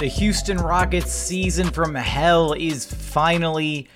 The Houston Rockets season from hell is finally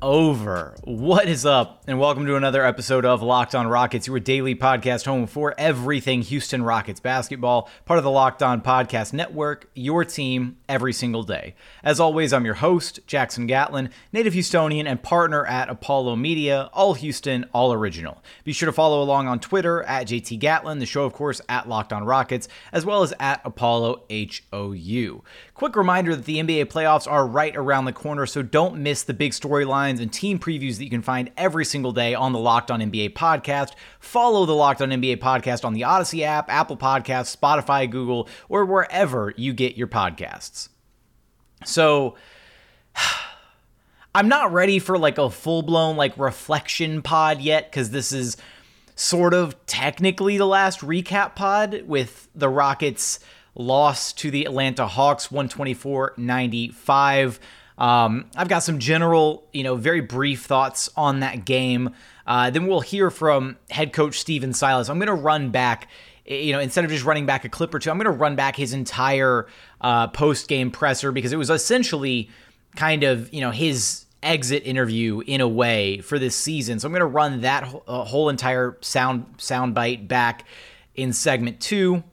over. What is up? And welcome to another episode of Locked On Rockets, your daily podcast home for everything Houston Rockets basketball, part of the Locked On Podcast Network, your team every single day. As always, I'm your host, Jackson Gatlin, native Houstonian and partner at Apollo Media, all Houston, all original. Be sure to follow along on Twitter at JT Gatlin, the show, of course, at Locked On Rockets, as well as at Apollo HOU. Quick reminder that the NBA playoffs are right around the corner, so don't miss the big storylines and team previews that you can find every single day on the Locked On NBA podcast. Follow the Locked On NBA podcast on the Audacy app, Apple Podcasts, Spotify, Google, or wherever you get your podcasts. So, I'm not ready for like a full blown like reflection pod yet because this is sort of technically the last recap pod with the Rockets loss to the Atlanta Hawks 124 95. Um, I've got some general, you know, very brief thoughts on that game. Uh, then we'll hear from head coach Stephen Silas. I'm going to run back, you know, instead of just running back a clip or two, I'm going to run back his entire uh, post game presser because it was essentially kind of, you know, his exit interview in a way for this season. So I'm going to run that uh, whole entire sound sound bite back in segment two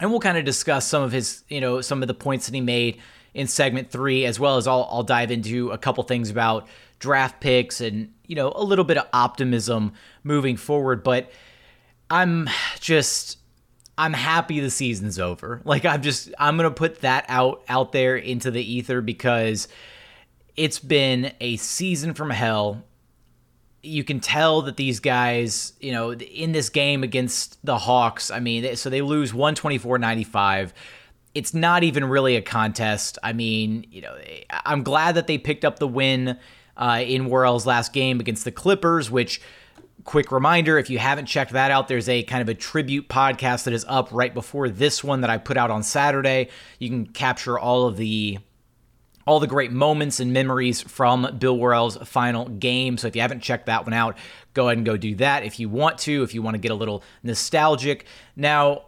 and we'll kind of discuss some of his, you know, some of the points that he made in segment three, as well as I'll, I'll dive into a couple things about draft picks and, you know, a little bit of optimism moving forward. But I'm just, I'm happy the season's over. Like I'm just, I'm going to put that out, out there into the ether because it's been a season from hell you can tell that these guys, you know, in this game against the Hawks, I mean, so they lose 124-95. It's not even really a contest. I mean, you know, I'm glad that they picked up the win uh, in Worrell's last game against the Clippers, which quick reminder if you haven't checked that out there's a kind of a tribute podcast that is up right before this one that i put out on saturday you can capture all of the all the great moments and memories from Bill Worrell's final game. So if you haven't checked that one out, go ahead and go do that if you want to, if you want to get a little nostalgic. Now,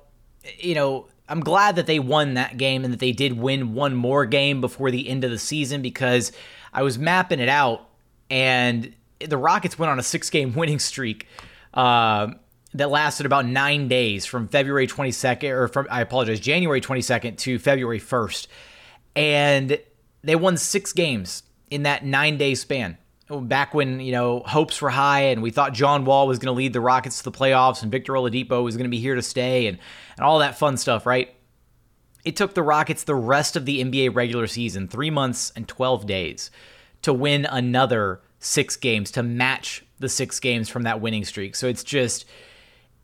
you know, I'm glad that they won that game and that they did win one more game before the end of the season because I was mapping it out and the Rockets went on a six game winning streak. Uh, that lasted about nine days from February 22nd, or from, I apologize, January 22nd to February 1st. And they won six games in that nine day span. Back when you know hopes were high and we thought John Wall was going to lead the Rockets to the playoffs and Victor Oladipo was going to be here to stay and and all that fun stuff, right? It took the Rockets the rest of the NBA regular season, three months and 12 days, to win another six games, to match the six games from that winning streak. So it's just,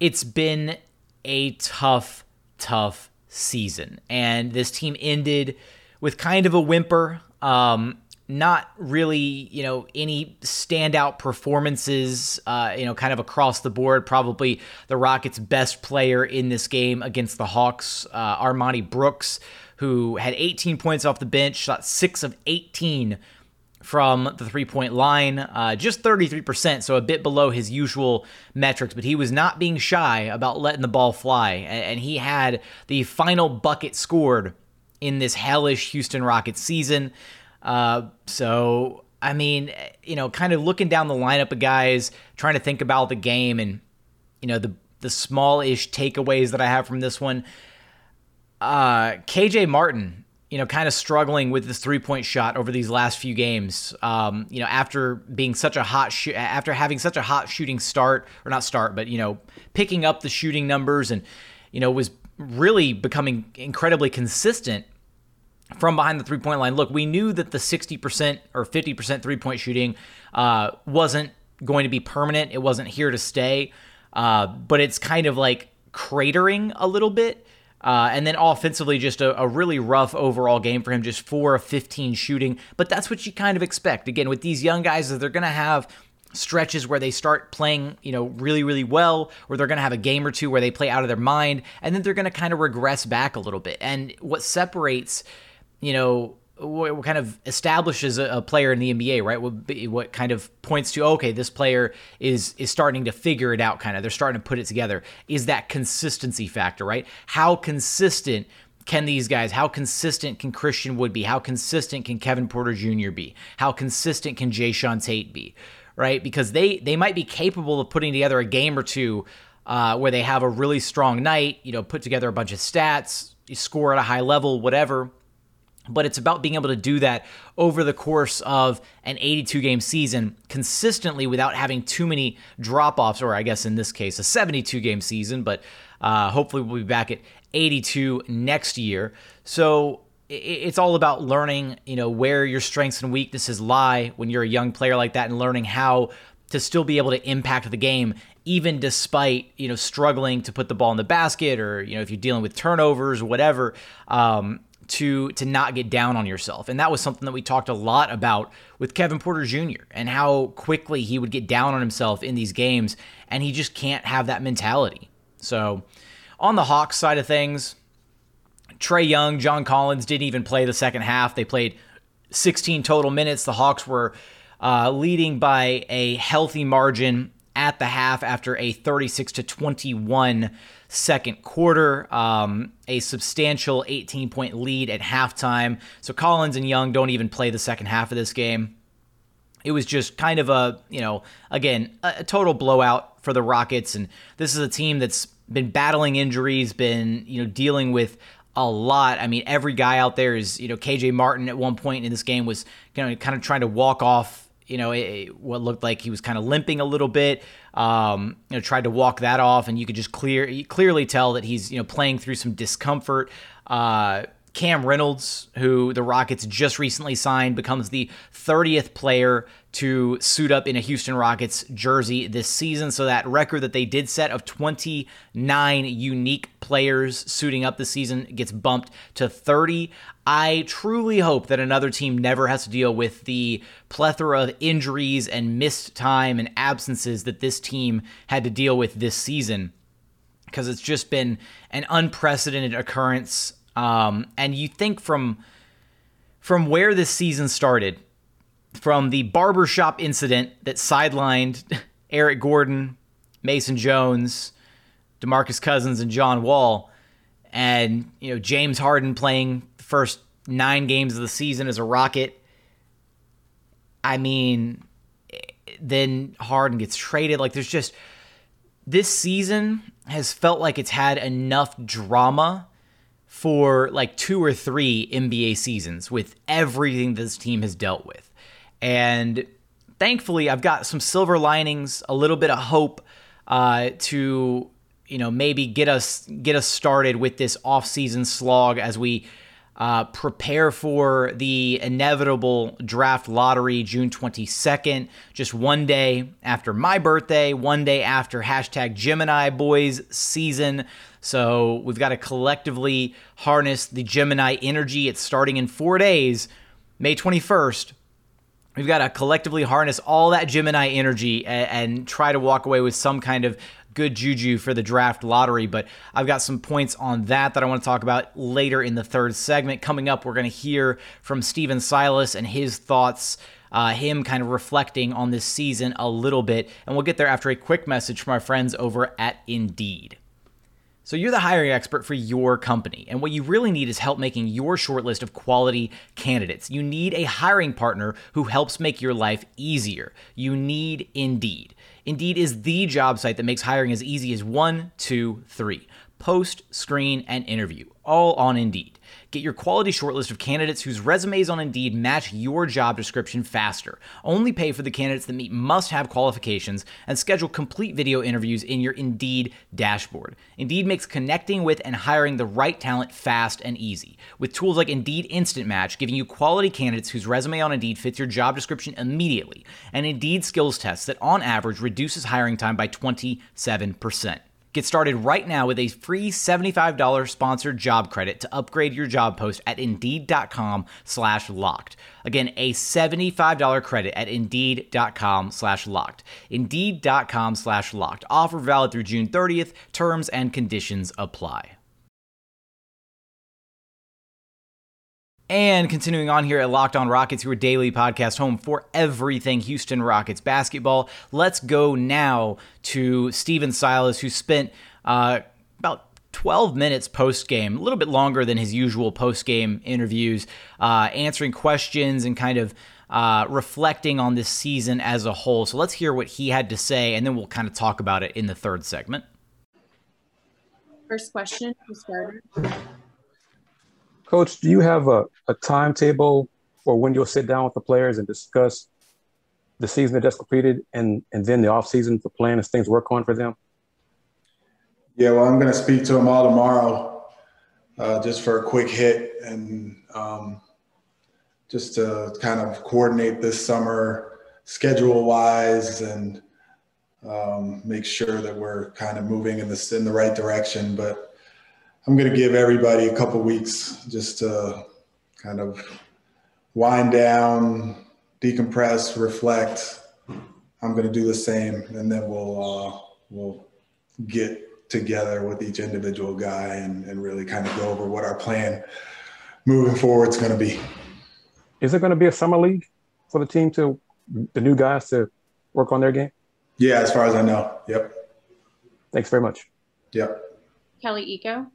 it's been a tough, tough season. And this team ended with kind of a whimper. Um, not really, you know, any standout performances, uh, you know, kind of across the board. Probably the Rockets' best player in this game against the Hawks, uh, Armoni Brooks, who had 18 points off the bench, shot six of 18 from the three point line, uh, just 33%, so a bit below his usual metrics, but he was not being shy about letting the ball fly. And he had the final bucket scored in this hellish Houston Rockets season. Uh, so, I mean, you know, kind of looking down the lineup of guys, trying to think about the game and, you know, the, the small-ish takeaways that I have from this one. Uh, KJ Martin, you know, kind of struggling with this three-point shot over these last few games. Um, you know, after being such a hot sh- after having such a hot shooting start or not start, but you know, picking up the shooting numbers and you know was really becoming incredibly consistent from behind the three point line. Look, we knew that the 60% or 50% three point shooting uh, wasn't going to be permanent, it wasn't here to stay. uh, but it's kind of like cratering a little bit. Uh, and then offensively, just a, a, really rough overall game for him, just 4 of 15 shooting. But that's what you kind of expect. Again, with these young guys, they're going to have stretches where they start playing, you know, really, really well, or they're going to have a game or two where they play out of their mind, and then they're going to kind of regress back a little bit. And what separates, you know, what kind of establishes a, player in the NBA, right? What, what kind of points to okay, this player is is starting to figure it out. Kind of, they're starting to put it together. Is that consistency factor, right? How consistent can these guys? How consistent can Christian Wood be? How consistent can Kevin Porter Jr. be? How consistent can Jae'Sean Tate be? Right? Because they they might be capable of putting together a game or two uh, where they have a really strong night. You know, put together a bunch of stats, score at a high level, whatever but it's about being able to do that over the course of an 82 game season consistently without having too many drop offs, or I guess in this case, a 72 game season, but uh, hopefully we'll be back at 82 next year. So it's all about learning, you know, where your strengths and weaknesses lie when you're a young player like that and learning how to still be able to impact the game even despite you know struggling to put the ball in the basket or you know if you're dealing with turnovers whatever um, to to not get down on yourself. And that was something that we talked a lot about with Kevin Porter Jr. and how quickly he would get down on himself in these games and he just can't have that mentality. So, on the Hawks side of things, Trae Young, John Collins didn't even play the second half. They played 16 total minutes. The Hawks were uh, leading by a healthy margin at the half after a 36 to 21 second quarter, um, a substantial 18 point lead at halftime. So Collins and Young don't even play the second half of this game. It was just kind of a, you know, again, a, a total blowout for the Rockets. And this is a team that's been battling injuries, been, you know, dealing with a lot. I mean, every guy out there is, you know, KJ Martin at one point in this game was you know, kind of trying to walk off you know, it, what looked like he was kind of limping a little bit. Um, you know, tried to walk that off, and you could just clear clearly tell that he's you know playing through some discomfort. Uh, Cam Reynolds, who the Rockets just recently signed, becomes the 30th player to suit up in a Houston Rockets jersey this season. So that record that they did set of 29 unique players suiting up this season gets bumped to 30. I truly hope that another team never has to deal with the plethora of injuries and missed time and absences that this team had to deal with this season because it's just been an unprecedented occurrence. Um, and you think from from where this season started, from the barbershop incident that sidelined Eric Gordon, Mason Jones, DeMarcus Cousins, and John Wall, and you know James Harden playing the first nine games of the season as a Rocket. I mean, then Harden gets traded. Like there's just this season has felt like it's had enough drama for like two or three NBA seasons with everything this team has dealt with. And thankfully, I've got some silver linings, a little bit of hope uh, to you know maybe get us get us started with this off-season slog as we uh, prepare for the inevitable draft lottery June 22nd, just one day after my birthday, one day after hashtag Gemini Boys season. So we've got to collectively harness the Gemini energy. It's starting in four days, May 21st. We've got to collectively harness all that Gemini energy and, and try to walk away with some kind of good juju for the draft lottery. But I've got some points on that that I want to talk about later in the third segment. Coming up, we're going to hear from Stephen Silas and his thoughts. Uh, him kind of reflecting on this season a little bit. And we'll get there after a quick message from our friends over at Indeed. So, you're the hiring expert for your company, and what you really need is help making your shortlist of quality candidates. You need a hiring partner who helps make your life easier. You need Indeed. Indeed is the job site that makes hiring as easy as one, two, three post, screen, and interview, all on Indeed. Get your quality shortlist of candidates whose resumes on Indeed match your job description faster. Only pay for the candidates that meet must have qualifications and schedule complete video interviews in your Indeed dashboard. Indeed makes connecting with and hiring the right talent fast and easy. With tools like Indeed Instant Match, giving you quality candidates whose resume on Indeed fits your job description immediately, and Indeed skills tests that on average reduces hiring time by 27%. Get started right now with a free $75 sponsored job credit to upgrade your job post at Indeed.com slash locked. Again, a $75 credit at Indeed.com slash locked. Indeed.com slash locked. Offer valid through June 30th. Terms and conditions apply. And continuing on here at Locked On Rockets, your daily podcast home for everything Houston Rockets basketball. Let's go now to Stephen Silas, who spent uh, about 12 minutes post game, a little bit longer than his usual post game interviews, uh, answering questions and kind of uh, reflecting on this season as a whole. So let's hear what he had to say, and then we'll kind of talk about it in the third segment. First question, starter. Coach, do you have a, a timetable for when you'll sit down with the players and discuss the season that just completed and, and then the offseason, the plan as things work on for them? Yeah, well, I'm going to speak to them all tomorrow uh, just for a quick hit and um, just to kind of coordinate this summer schedule wise and um, make sure that we're kind of moving in the, in the right direction. But I'm going to give everybody a couple weeks just to kind of wind down, decompress, reflect. I'm going to do the same, and then we'll uh, we'll get together with each individual guy and, and really kind of go over what our plan moving forward is going to be. Is it going to be a summer league for the team to the new guys to work on their game? Yeah, as far as I know. Yep. Thanks very much. Yep. Kelly Iko.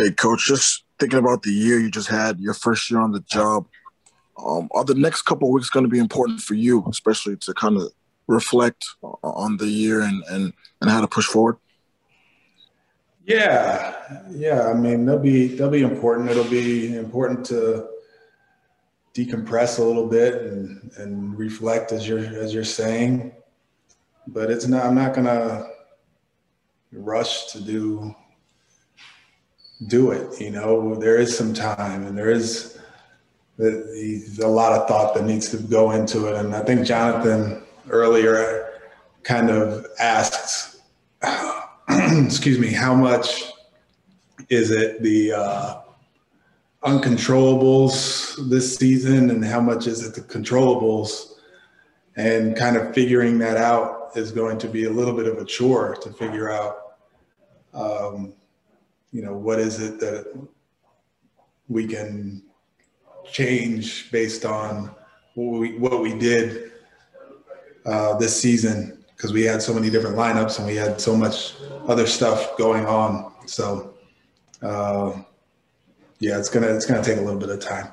Hey, coach, just thinking about the year you just had, your first year on the job. Um, are the next couple weeks going to be important for you, especially to kind of reflect on the year and, and, and how to push forward? Yeah, yeah. I mean, they'll be they'll be important. It'll be important to decompress a little bit and, and reflect as you're as you're saying. But it's not. I'm not gonna rush to do do it. You know, there is some time and there is a lot of thought that needs to go into it. And I think Jonathan earlier kind of asked, excuse me, how much is it the uh, uncontrollables this season and how much is it the controllables? And kind of figuring that out is going to be a little bit of a chore to figure out. Um, you know, what is it that we can change based on what we, what we did uh, this season because we had so many different lineups and we had so much other stuff going on. So, uh, yeah, it's gonna it's gonna take a little bit of time.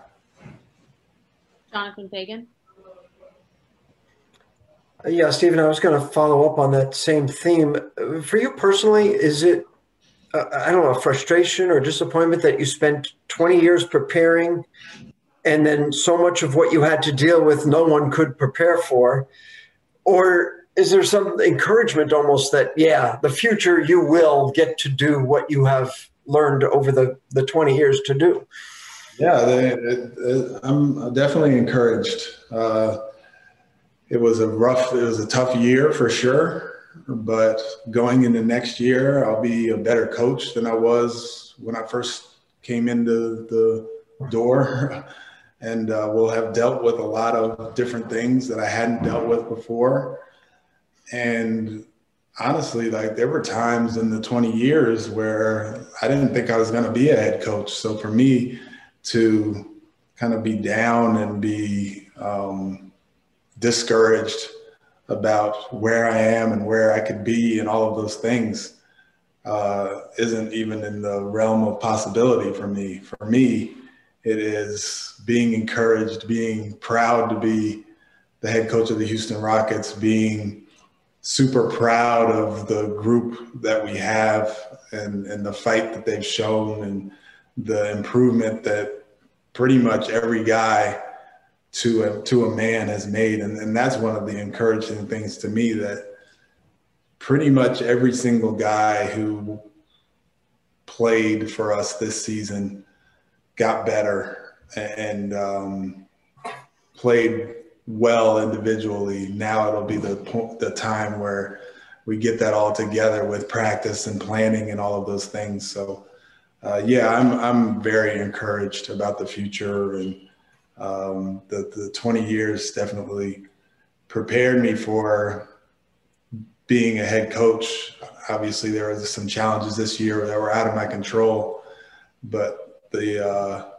Jonathan Feigen. Uh, yeah, Stephen, I was going to follow up on that same theme. For you personally, is it I don't know, frustration or disappointment that you spent 20 years preparing and then so much of what you had to deal with no one could prepare for? Or is there some encouragement almost that, yeah, the future you will get to do what you have learned over the, the 20 years to do? Yeah, they, it, it, I'm definitely encouraged. Uh, it was a rough, it was a tough year for sure. But going into next year, I'll be a better coach than I was when I first came into the door. And uh, we'll have dealt with a lot of different things that I hadn't dealt with before. And honestly, like there were times in the 20 years where I didn't think I was going to be a head coach. So for me to kind of be down and be um, discouraged about where I am and where I could be and all of those things uh, isn't even in the realm of possibility for me. For me, it is being encouraged, being proud to be the head coach of the Houston Rockets, being super proud of the group that we have and, and the fight that they've shown and the improvement that pretty much every guy to a, to a man has made. And, and that's one of the encouraging things to me that pretty much every single guy who played for us this season got better and um, played well individually. Now it'll be the the time where we get that all together with practice and planning and all of those things. So, uh, yeah, I'm I'm very encouraged about the future and um, the the 20 years definitely prepared me for being a head coach. Obviously, there were some challenges this year that were out of my control, but the uh,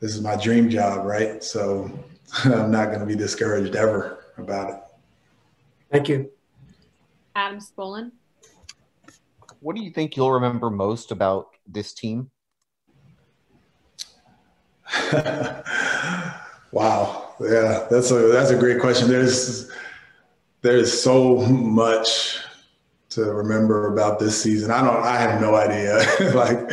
this is my dream job, right? So I'm not going to be discouraged ever about it. Thank you. Adam Spolane. What do you think you'll remember most about this team? wow. Yeah, that's a that's a great question. There's there's so much to remember about this season. I don't I have no idea. like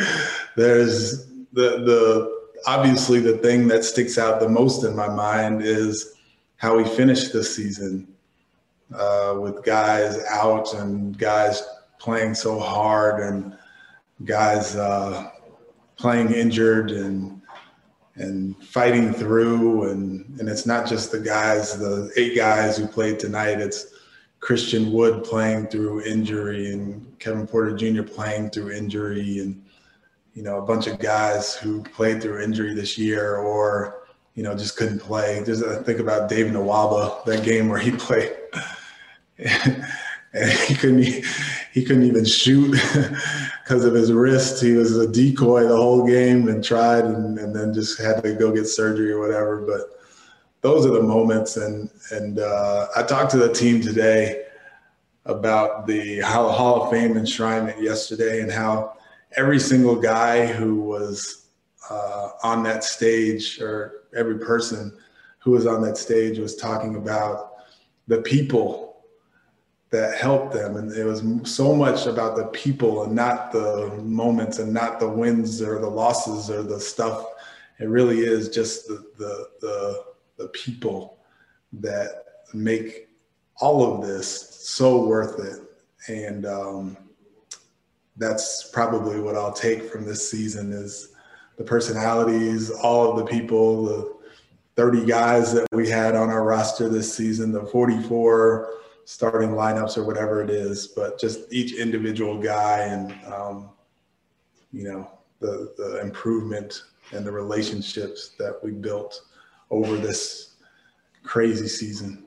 there's the the obviously the thing that sticks out the most in my mind is how we finished this season uh, with guys out and guys playing so hard and guys uh, playing injured and and fighting through and and it's not just the guys the eight guys who played tonight it's Christian Wood playing through injury and Kevin Porter Jr. playing through injury and you know, a bunch of guys who played through injury this year or, you know, just couldn't play. Just uh, think about Dave Nwaba, that game where he played and he couldn't he couldn't even shoot because of his wrist. He was a decoy the whole game and tried and, and then just had to go get surgery or whatever. But those are the moments. And and uh, I talked to the team today about the Hall of Fame enshrinement yesterday and how every single guy who was uh, on that stage or every person who was on that stage was talking about the people that helped them. And it was so much about the people and not the moments and not the wins or the losses or the stuff. It really is just the the the, the people that make all of this so worth it. And um, that's probably what I'll take from this season is the personalities, all of the people, the 30 guys that we had on our roster this season, the 44 starting lineups or whatever it is, but just each individual guy and, um, you know, the, the improvement and the relationships that we built over this crazy season.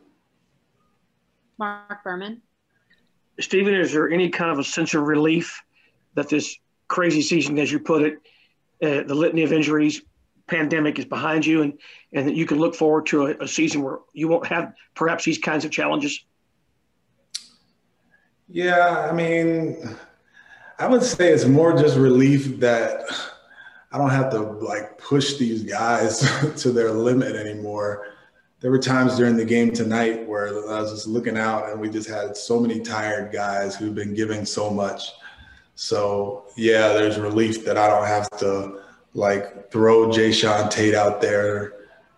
Mark Berman. Stephen, is there any kind of a sense of relief that this crazy season, as you put it, uh, the litany of injuries, pandemic is behind you, and and that you can look forward to a, a season where you won't have perhaps these kinds of challenges? Yeah, I mean, I would say it's more just relief that I don't have to like push these guys to their limit anymore. There were times during the game tonight where I was just looking out and we just had so many tired guys who've been giving so much so yeah, there's relief that I don't have to like throw Jae'Sean Tate out there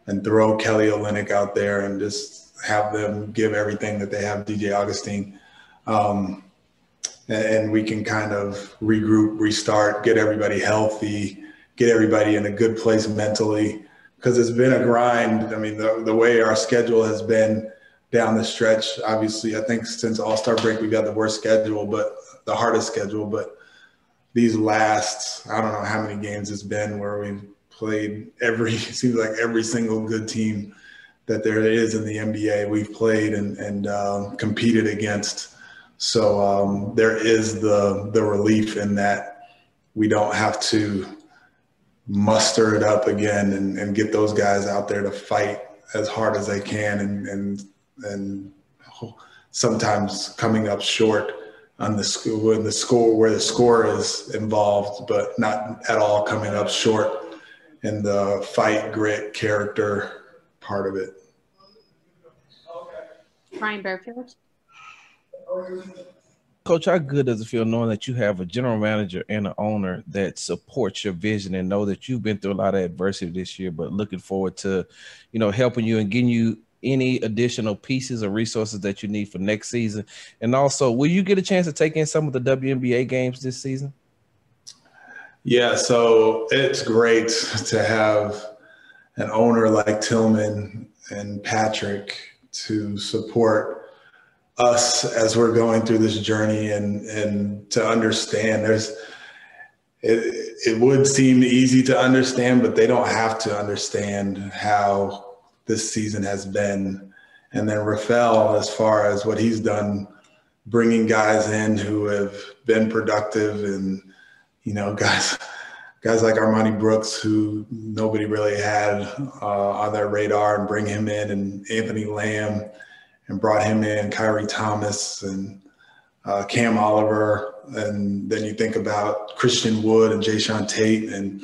and throw Kelly Olynyk out there and just have them give everything that they have DJ Augustin. Um, and we can kind of regroup, restart, get everybody healthy, get everybody in a good place mentally. Because it's been a grind. I mean, the, the way our schedule has been down the stretch, obviously, I think since All Star break, we've got the worst schedule, but the hardest schedule, but these last I don't know how many games it's been where we've played every seems like every single good team that there is in the NBA we've played and and uh, competed against. So um, there is the the relief in that we don't have to muster it up again and, and get those guys out there to fight as hard as they can and and and sometimes coming up short on the school when the score where the score is involved, but not at all coming up short in the fight, grit, character part of it. Ryan Bearfield. Coach, how good does it feel knowing that you have a general manager and an owner that supports your vision and know that you've been through a lot of adversity this year, but looking forward to, you know, helping you and getting you any additional pieces or resources that you need for next season? And also, will you get a chance to take in some of the WNBA games this season? Yeah, so it's great to have an owner like Tilman and Patrick to support us as we're going through this journey and and to understand. There's it, it would seem easy to understand but they don't have to understand how this season has been. And then Rafael as far as what he's done bringing guys in who have been productive and you know guys guys like Armoni Brooks who nobody really had uh, on their radar and bring him in and Anthony Lamb and brought him in, Khyri Thomas and uh, Cam Oliver. And then you think about Christian Wood and Jae'Sean Tate and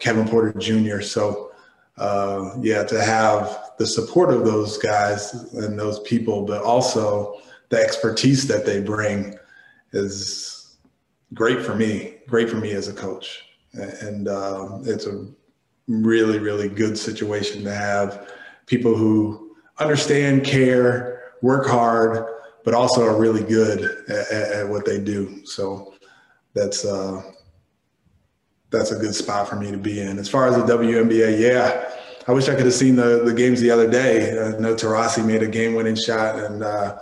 Kevin Porter Jr. So, uh, yeah, to have the support of those guys and those people, but also the expertise that they bring is great for me, great for me as a coach. And uh, it's a really, really good situation to have people who understand, care, work hard, but also are really good at, at what they do. So that's uh, that's a good spot for me to be in. As far as the WNBA, yeah, I wish I could have seen the the games the other day. I know Taurasi made a game winning shot, and uh,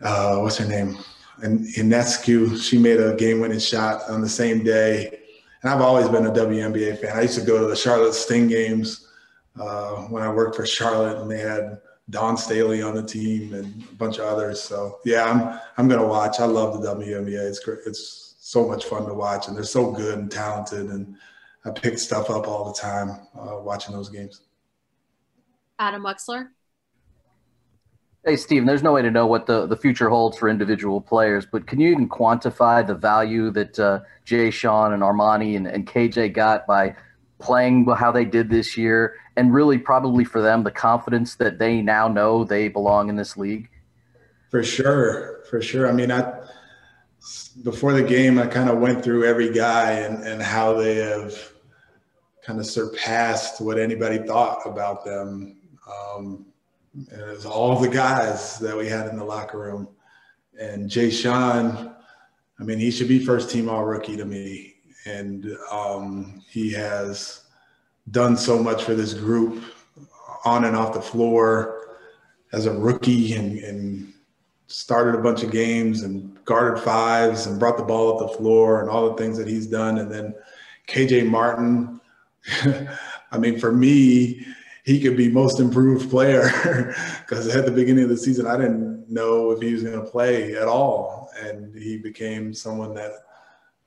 uh, what's her name? And Ionescu, she made a game winning shot on the same day. And I've always been a WNBA fan. I used to go to the Charlotte Sting games uh, when I worked for Charlotte, and they had Dawn Staley on the team and a bunch of others. So yeah, I'm I'm gonna watch. I love the WNBA. It's great. It's so much fun to watch, and they're so good and talented. And I pick stuff up all the time uh, watching those games. Adam Wexler. Hey, Stephen, there's no way to know what the, the future holds for individual players, but can you even quantify the value that uh, Jae'Sean and Armoni and, and KJ got by playing how they did this year and really probably for them the confidence that they now know they belong in this league. For sure for sure. I mean i before the game i kind of went through every guy and, and how they have kind of surpassed what anybody thought about them. Um, and it was all the guys that we had in the locker room. And Jae'Sean, I mean, he should be first team all rookie to me. And um, he has done so much for this group on and off the floor as a rookie and, and started a bunch of games and guarded fives and brought the ball up the floor and all the things that he's done. And then KJ Martin, I mean, for me, he could be most improved player because at the beginning of the season, I didn't know if he was going to play at all. And he became someone that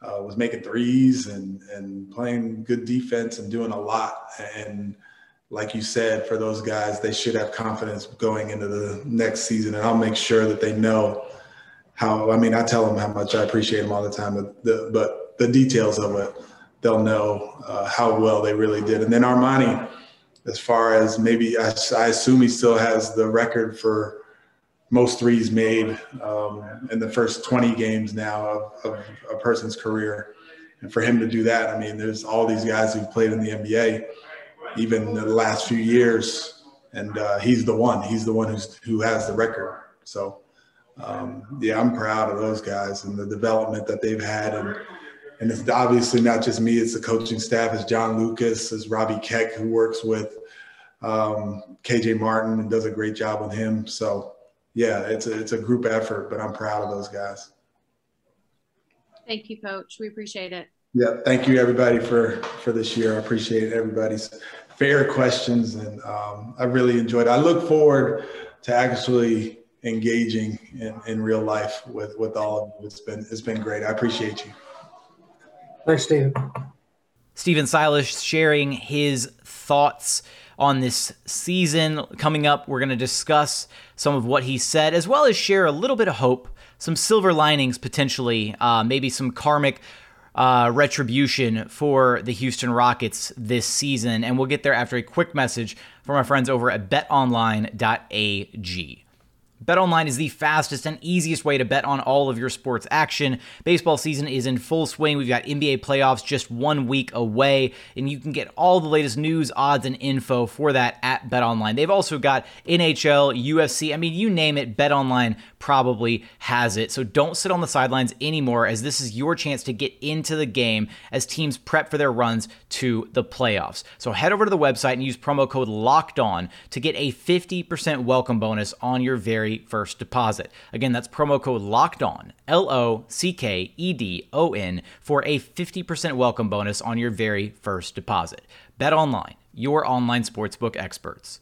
uh, was making threes and and playing good defense and doing a lot. And like you said, for those guys, they should have confidence going into the next season. And I'll make sure that they know how. I mean, I tell them how much I appreciate them all the time, but the, but the details of it, they'll know uh, how well they really did. And then Armoni, as far as maybe I, I assume he still has the record for most threes made um, in the first 20 games now of, of, a person's career. And for him to do that, I mean, there's all these guys who've played in the NBA, even the last few years, and uh, he's the one. He's the one who's who has the record. So, um, yeah, I'm proud of those guys and the development that they've had. And and it's obviously not just me; it's the coaching staff. It's John Lucas, it's Robbie Keck, who works with um, KJ Martin and does a great job with him. So yeah, it's a, it's a group effort, but I'm proud of those guys. Thank you, Coach. We appreciate it. Yeah, thank you everybody for for this year. I appreciate everybody's fair questions, and um, I really enjoyed it. I look forward to actually engaging in, in real life with with all of you. It's been it's been great. I appreciate you. Thanks, Steve. Stephen Silas sharing his thoughts on this season. Coming up, we're going to discuss some of what he said, as well as share a little bit of hope, some silver linings potentially, uh, maybe some karmic uh, retribution for the Houston Rockets this season. And we'll get there after a quick message from our friends over at betonline.ag. BetOnline is the fastest and easiest way to bet on all of your sports action. Baseball season is in full swing. We've got NBA playoffs just one week away, and you can get all the latest news, odds, and info for that at BetOnline. They've also got NHL, UFC. I mean, you name it, BetOnline probably has it. So don't sit on the sidelines anymore, as this is your chance to get into the game as teams prep for their runs to the playoffs. So head over to the website and use promo code LOCKED ON to get a 50% welcome bonus on your very first deposit. Again, that's promo code LOCKED ON, L O C K E D O N, for a 50% welcome bonus on your very first deposit. Bet online, your online sportsbook experts.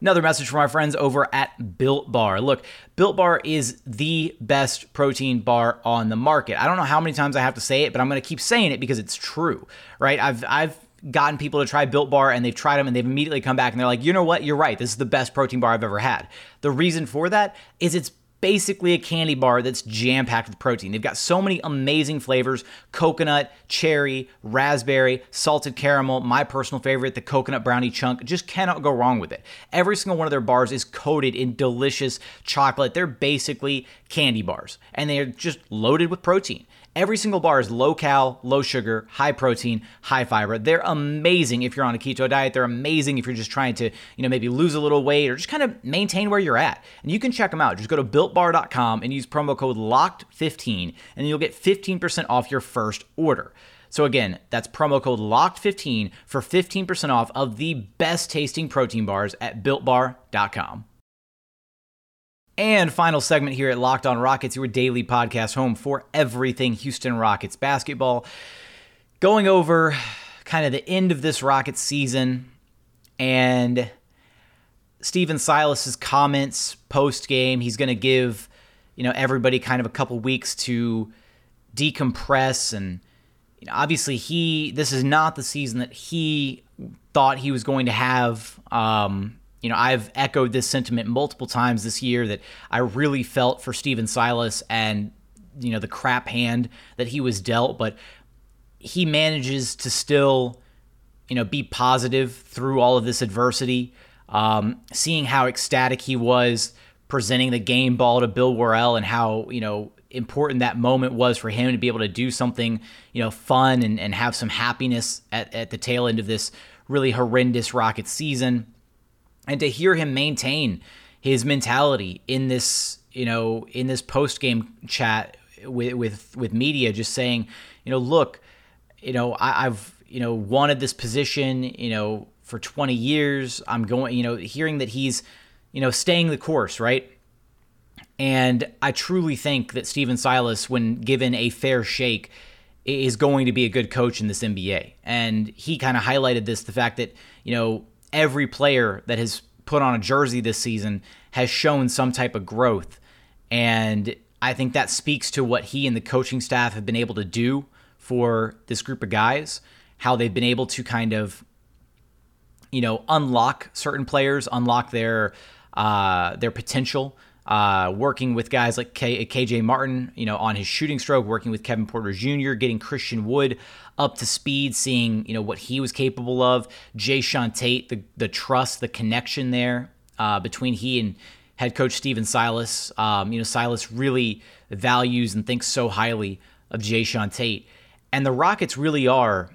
Another message from our friends over at Built Bar. Look, Built Bar is the best protein bar on the market. I don't know how many times I have to say it, but I'm going to keep saying it because it's true, right? I've I've gotten people to try Built Bar and they've tried them and they've immediately come back and they're like, "You know what? You're right. This is the best protein bar I've ever had." The reason for that is it's basically a candy bar that's jam packed with protein. They've got so many amazing flavors coconut, cherry, raspberry, salted caramel. My personal favorite, the coconut brownie chunk. Just cannot go wrong with it. Every single one of their bars is coated in delicious chocolate. They're basically candy bars and they are just loaded with protein. Every single bar is low cal, low sugar, high protein, high fiber. They're amazing if you're on a keto diet. They're amazing if you're just trying to, you know, maybe lose a little weight or just kind of maintain where you're at. And you can check them out. Just go to builtbar.com and use promo code LOCKED15 and you'll get 15% off your first order. So again, that's promo code LOCKED15 for 15% off of the best tasting protein bars at builtbar.com. And final segment here at Locked On Rockets, your daily podcast home for everything Houston Rockets basketball. Going over kind of the end of this Rockets season and Stephen Silas's comments post game. He's going to give, you know, everybody kind of a couple weeks to decompress and you know, obviously he this is not the season that he thought he was going to have um, you know, I've echoed this sentiment multiple times this year that I really felt for Stephen Silas and, you know, the crap hand that he was dealt, but he manages to still, you know, be positive through all of this adversity. Um, seeing how ecstatic he was presenting the game ball to Bill Worrell and how, you know, important that moment was for him to be able to do something, you know, fun and, and have some happiness at, at the tail end of this really horrendous Rocket season and to hear him maintain his mentality in this, you know, in this post game chat with with with media, just saying, you know, look, you know, I, I've you know wanted this position, you know, for 20 years. I'm going, you know, hearing that he's, you know, staying the course, right? And I truly think that Stephen Silas, when given a fair shake, is going to be a good coach in this NBA. And he kind of highlighted this the fact that, you know, every player that has put on a jersey this season has shown some type of growth. And I think that speaks to what he and the coaching staff have been able to do for this group of guys, how they've been able to kind of, you know, unlock certain players, unlock their uh, their potential. Uh, working with guys like K- KJ Martin, you know, on his shooting stroke, working with Kevin Porter Jr., getting Christian Wood up to speed, seeing you know what he was capable of. Jae'Sean Tate, the the trust, the connection there uh, between he and head coach Stephen Silas. Um, you know, Silas really values and thinks so highly of Jae'Sean Tate, and the Rockets really are.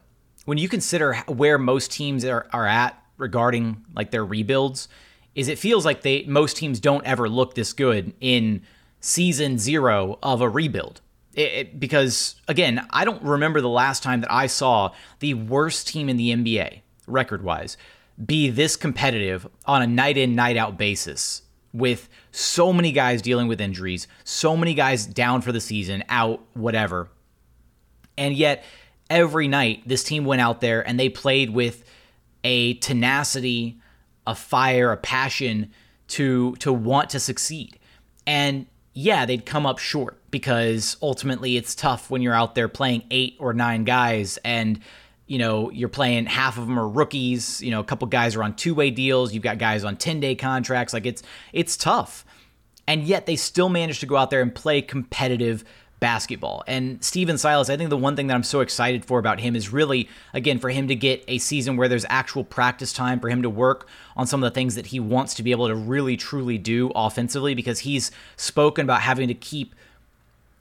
When you consider where most teams are, are at regarding like their rebuilds, is it feels like they most teams don't ever look this good in season zero of a rebuild. It, it, because again, I don't remember the last time that I saw the worst team in the NBA record wise be this competitive on a night in night out basis with so many guys dealing with injuries, so many guys down for the season, out, whatever. And yet every night this team went out there and they played with a tenacity a fire, a passion to to want to succeed. And yeah, they'd come up short because ultimately it's tough when you're out there playing eight or nine guys and you know, you're playing half of them are rookies, you know, a couple guys are on two-way deals, you've got guys on 10-day contracts, like it's it's tough. And yet they still manage to go out there and play competitive basketball. And Stephen Silas, I think the one thing that I'm so excited for about him is really, again, for him to get a season where there's actual practice time, for him to work on some of the things that he wants to be able to really, truly do offensively, because he's spoken about having to keep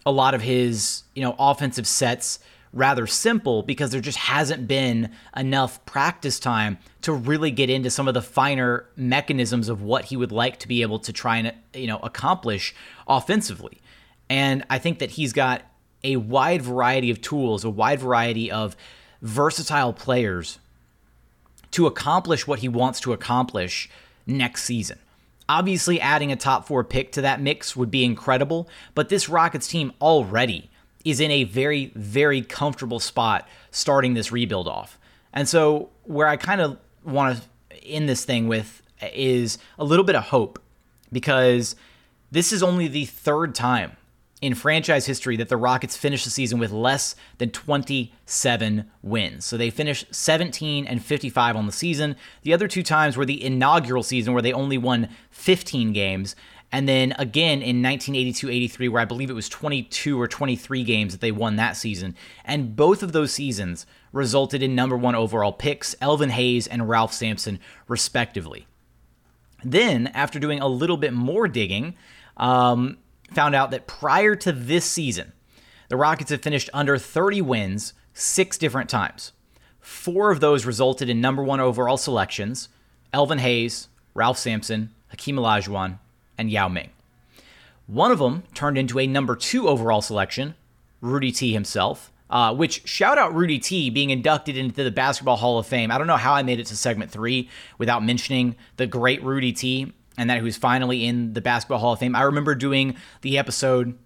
a lot of his, you know, offensive sets rather simple because there just hasn't been enough practice time to really get into some of the finer mechanisms of what he would like to be able to try and you know accomplish offensively. And I think that he's got a wide variety of tools, a wide variety of versatile players to accomplish what he wants to accomplish next season. Obviously, adding a top four pick to that mix would be incredible, but this Rockets team already is in a very, very comfortable spot starting this rebuild off. And so, where I kind of want to end this thing with is a little bit of hope because this is only the third time in franchise history that the Rockets finished the season with less than 27 wins. So they finished 17 and 55 on the season. The other two times were the inaugural season where they only won 15 games. And then again in 1982 83, where I believe it was 22 or 23 games that they won that season. And both of those seasons resulted in number one overall picks, Elvin Hayes and Ralph Sampson, respectively. Then, after doing a little bit more digging, um, found out that prior to this season, the Rockets have finished under 30 wins six different times. Four of those resulted in number one overall selections Elvin Hayes, Ralph Sampson, Hakeem Olajuwon, and Yao Ming. One of them turned into a number two overall selection, Rudy T himself, uh, which shout out Rudy T being inducted into the Basketball Hall of Fame. I don't know how I made it to segment three without mentioning the great Rudy T and that who's finally in the Basketball Hall of Fame. I remember doing the episode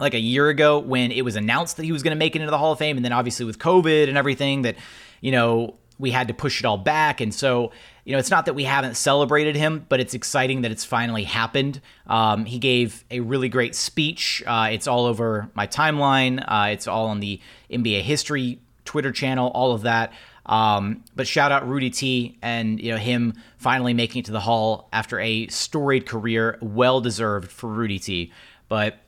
like a year ago when it was announced that he was going to make it into the Hall of Fame, and then obviously with COVID and everything that you know we had to push it all back, and so you know it's not that we haven't celebrated him, but it's exciting that it's finally happened. Um, he gave a really great speech. Uh, it's all over my timeline. Uh, it's all on the NBA history Twitter channel. All of that. Um, but shout out Rudy T and you know him finally making it to the Hall after a storied career, well deserved for Rudy T. But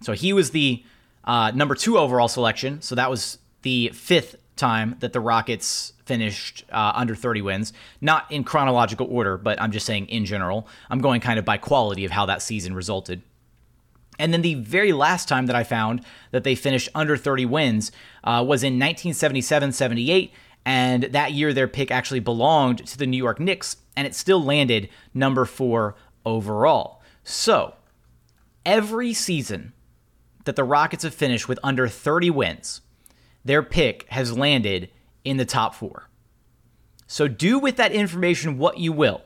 so he was the uh, number two overall selection. So that was the fifth time that the Rockets finished uh, under 30 wins. Not in chronological order, but I'm just saying in general. I'm going kind of by quality of how that season resulted. And then the very last time that I found that they finished under 30 wins uh, was in 1977 78 and that year, their pick actually belonged to the New York Knicks, and it still landed number four overall. So, every season that the Rockets have finished with under 30 wins, their pick has landed in the top four. So, do with that information what you will.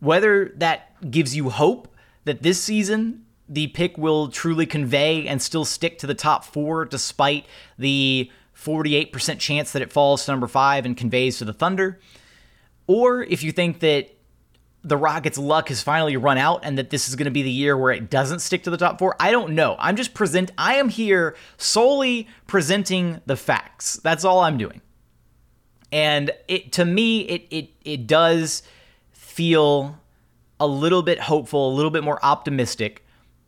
Whether that gives you hope that this season the pick will truly convey and still stick to the top four despite the 48% chance that it falls to number five and conveys to the Thunder. Or if you think that the Rockets' luck has finally run out and that this is going to be the year where it doesn't stick to the top four, I don't know. I'm just present. I am here solely presenting the facts. That's all I'm doing. And it to me, it it it does feel a little bit hopeful, a little bit more optimistic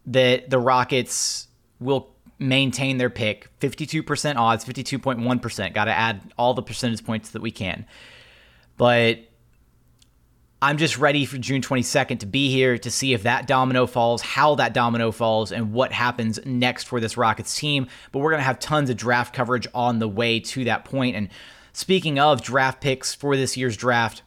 that the Rockets will maintain their pick. 52% odds, 52.1%. Got to add all the percentage points that we can. But I'm just ready for June 22nd to be here to see if that domino falls, how that domino falls, and what happens next for this Rockets team. But we're going to have tons of draft coverage on the way to that point. And speaking of draft picks for this year's draft,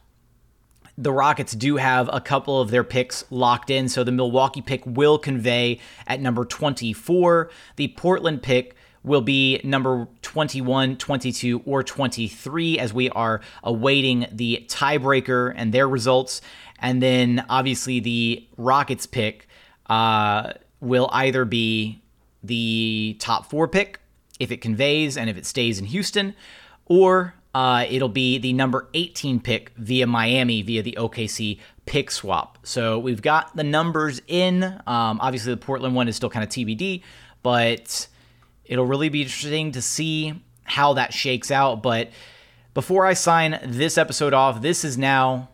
the Rockets do have a couple of their picks locked in. So the Milwaukee pick will convey at number 24. The Portland pick will be number 21, 22, or 23 as we are awaiting the tiebreaker and their results. And then obviously the Rockets pick uh, will either be the top four pick if it conveys and if it stays in Houston, or uh, it'll be the number 18 pick via Miami via the OKC pick swap. So we've got the numbers in. Um, obviously, the Portland one is still kind of TBD, but it'll really be interesting to see how that shakes out. But before I sign this episode off, this is now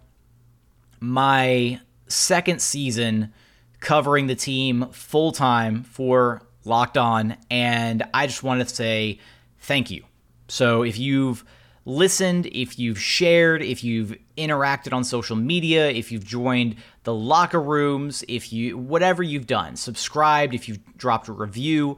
my second season covering the team full time for Locked On, and I just wanted to say thank you. So if you've listened, if you've shared, if you've interacted on social media, if you've joined the locker rooms, if you whatever you've done, subscribed, if you've dropped a review,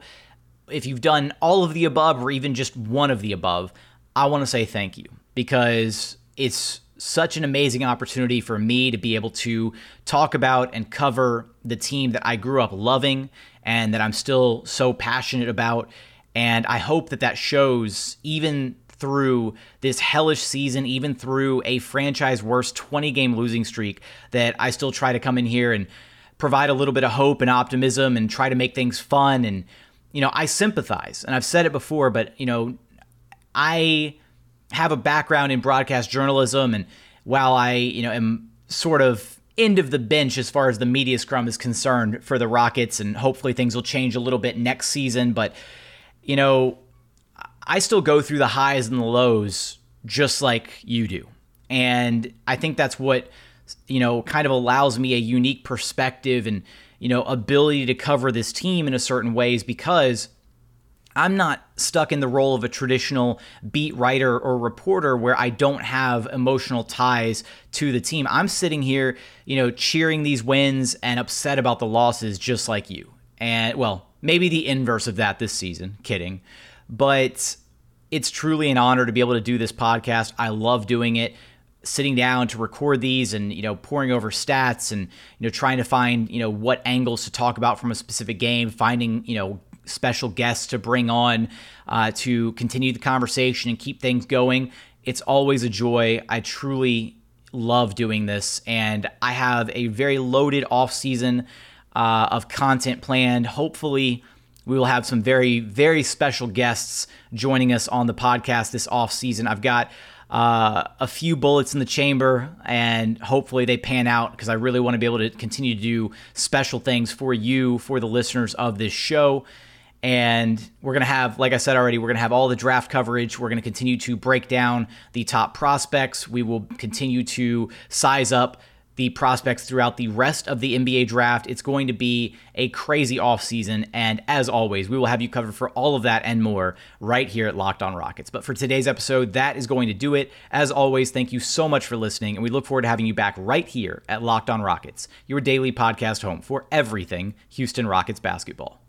if you've done all of the above or even just one of the above, I want to say thank you because it's such an amazing opportunity for me to be able to talk about and cover the team that I grew up loving and that I'm still so passionate about. And I hope that that shows even through this hellish season, even through a franchise worst 20 game losing streak, that I still try to come in here and provide a little bit of hope and optimism and try to make things fun. And, you know, I sympathize. And I've said it before, but, you know, I have a background in broadcast journalism. And while I, you know, am sort of end of the bench as far as the media scrum is concerned for the Rockets, and hopefully things will change a little bit next season. But, you know, I still go through the highs and the lows just like you do. And I think that's what, you know, kind of allows me a unique perspective and, you know, ability to cover this team in a certain ways because I'm not stuck in the role of a traditional beat writer or reporter where I don't have emotional ties to the team. I'm sitting here, you know, cheering these wins and upset about the losses just like you. And well, maybe the inverse of that this season. Kidding. But it's truly an honor to be able to do this podcast. I love doing it. Sitting down to record these and you know poring over stats and you know trying to find you know what angles to talk about from a specific game, finding you know special guests to bring on uh, to continue the conversation and keep things going. It's always a joy. I truly love doing this, and I have a very loaded off season uh, of content planned. Hopefully we will have some very, very special guests joining us on the podcast this off season. I've got uh, a few bullets in the chamber, and hopefully they pan out because I really want to be able to continue to do special things for you, for the listeners of this show. And we're going to have, like I said already, we're going to have all the draft coverage. We're going to continue to break down the top prospects. We will continue to size up the prospects throughout the rest of the NBA draft. It's going to be a crazy offseason. And as always, we will have you covered for all of that and more right here at Locked On Rockets. But for today's episode, that is going to do it. As always, thank you so much for listening. And we look forward to having you back right here at Locked On Rockets, your daily podcast home for everything Houston Rockets basketball.